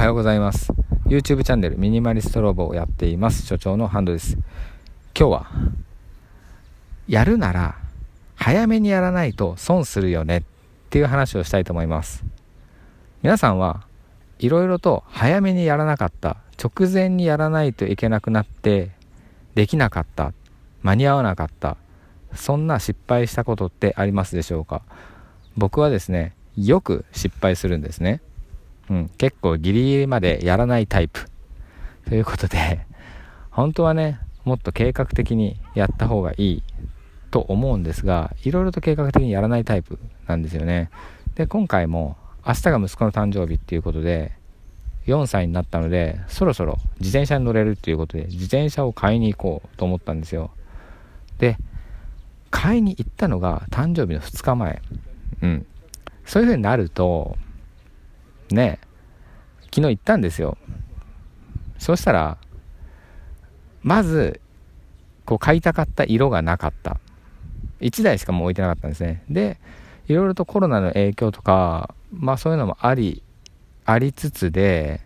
はようございます。YouTube チャンネルミニマリストロボをやっています。所長のハンドです。今日はやるなら早めにやらないと損するよね。っていう話をしたいと思います。皆さんはいろいろと早めにやらなかった。直前にやらないといけなくなってできなかった。間に合わなかった。そんな失敗したことってありますでしょうか？僕はですねよく失敗するんですね、うん、結構ギリギリまでやらないタイプ。ということで 本当はねもっと計画的にやった方がいいと思うんですがいろいろと計画的にやらないタイプなんですよね。で今回も明日が息子の誕生日っていうことで4歳になったのでそろそろ自転車に乗れるっていうことで自転車を買いに行こうと思ったんですよ。で買いに行ったのが誕生日の2日前。うん。そういう風になるとね昨日行ったんですよ。そうしたらまずこう買いたかった色がなかった。1台しかもう置いてなかったんですね。でいろいろとコロナの影響とかまあそういうのもありありつつで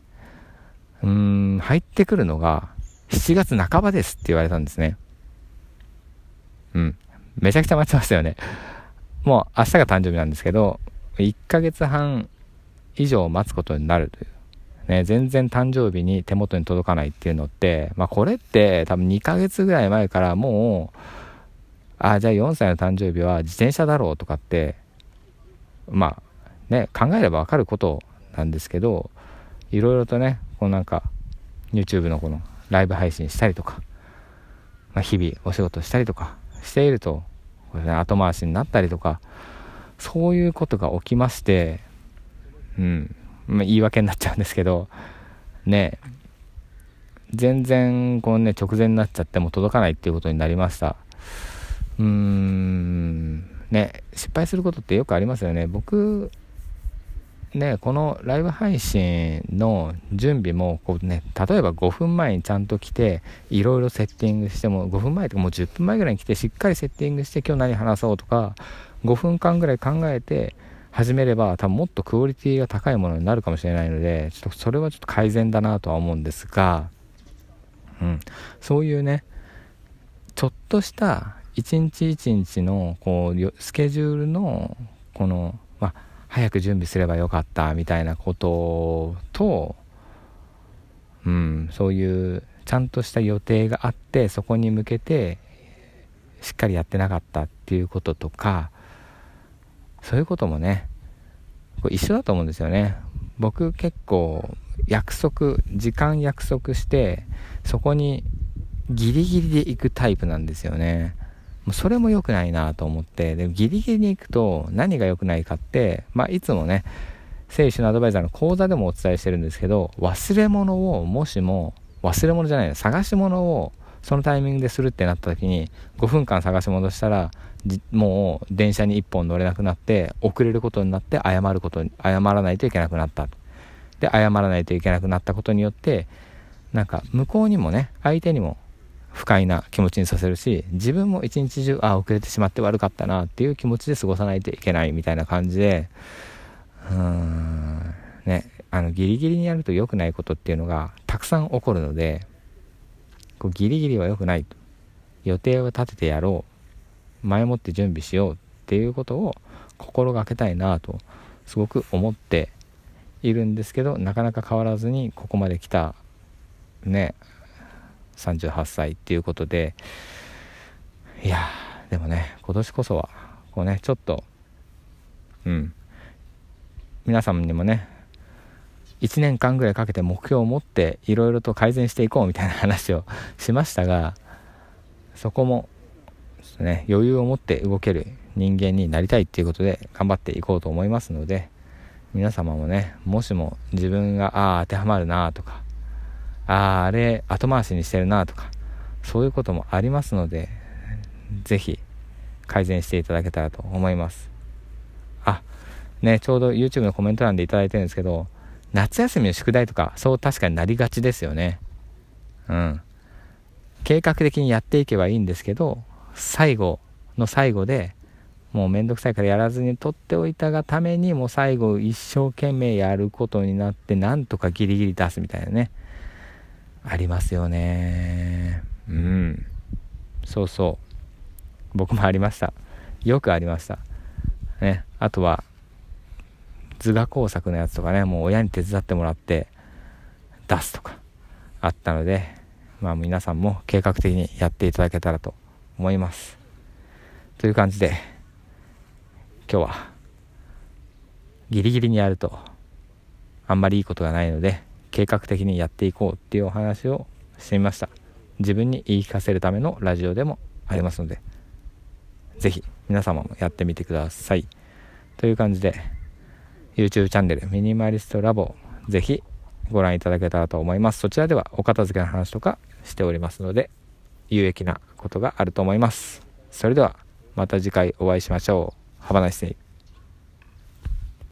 うん入ってくるのが7月半ばですって言われたんですね。うん。めちゃくちゃ待ちましたよね。もう明日が誕生日なんですけど1ヶ月半以上待つことになるという。ね、全然誕生日に手元に届かないっていうのって、まあ、これって多分2ヶ月ぐらい前からもうあじゃあ4歳の誕生日は自転車だろうとかってまあね考えれば分かることなんですけどいろいろとねこうなんか YouTube のこのライブ配信したりとか、まあ、日々お仕事したりとかしていると、後回しになったりとかそういうことが起きましてうん。ま、言い訳になっちゃうんですけどね。全然こうね直前になっちゃっても届かないっていうことになりました。うーん。ね。失敗することってよくありますよね。僕ねこのライブ配信の準備もこうね例えば5分前にちゃんと来ていろいろセッティングしても5分前とかもう10分前ぐらいに来てしっかりセッティングして今日何話そうとか5分間ぐらい考えて始めれば多分もっとクオリティが高いものになるかもしれないのでちょっとそれはちょっと改善だなとは思うんですが、うん、そういうねちょっとした一日一日のこうスケジュールのこの、まあ、早く準備すればよかったみたいなことと、うん、そういうちゃんとした予定があってそこに向けてしっかりやってなかったっていうこととかそういうこともねこれ一緒だと思うんですよね。僕結構約束時間約束してそこにギリギリで行くタイプなんですよね。もうそれも良くないなと思ってでもギリギリに行くと何が良くないかってまあいつもね聖書のアドバイザーの講座でもお伝えしてるんですけど忘れ物をもしも忘れ物じゃないの探し物をそのタイミングでするってなった時に5分間探し戻したらもう電車に1本乗れなくなって遅れることになって謝ること謝らないといけなくなった。で謝らないといけなくなったことによってなんか向こうにもね相手にも不快な気持ちにさせるし自分も一日中あ遅れてしまって悪かったなっていう気持ちで過ごさないといけないみたいな感じでうーんねあのギリギリにやると良くないことっていうのがたくさん起こるのでこうギリギリは良くないと。予定を立ててやろう。前もって準備しようっていうことを心がけたいなとすごく思っているんですけどなかなか変わらずにここまで来たね38歳っていうことでいやでもね今年こそはこうねちょっとうん。皆さんにもね1年間ぐらいかけて目標を持っていろいろと改善していこうみたいな話をしましたがそこもね余裕を持って動ける人間になりたいっていうことで頑張っていこうと思いますので皆様もねもしも自分がああ当てはまるなとかあああれ後回しにしてるなとかそういうこともありますので是非改善していただけたらと思います。あねちょうど YouTube のコメント欄で頂いてるんですけど夏休みの宿題とかそう確かになりがちですよね。うん。計画的にやっていけばいいんですけど最後の最後でもうめんどくさいからやらずに取っておいたがためにもう最後一生懸命やることになってなんとかギリギリ出すみたいなね。ありますよね。うん。そうそう。僕もありました。よくありました。ね。あとは図画工作のやつとかねもう親に手伝ってもらって出すとかあったのでまあ皆さんも計画的にやっていただけたらと思います。という感じで今日はギリギリにやるとあんまりいいことがないので計画的にやっていこうっていうお話をしてみました。自分に言い聞かせるためのラジオでもありますので是非皆様もやってみてください。という感じで YouTube チャンネルミニマリストラボぜひご覧いただけたらと思います。そちらではお片付けの話とかしておりますので有益なことがあると思います。それではまた次回お会いしましょう。Have a nice.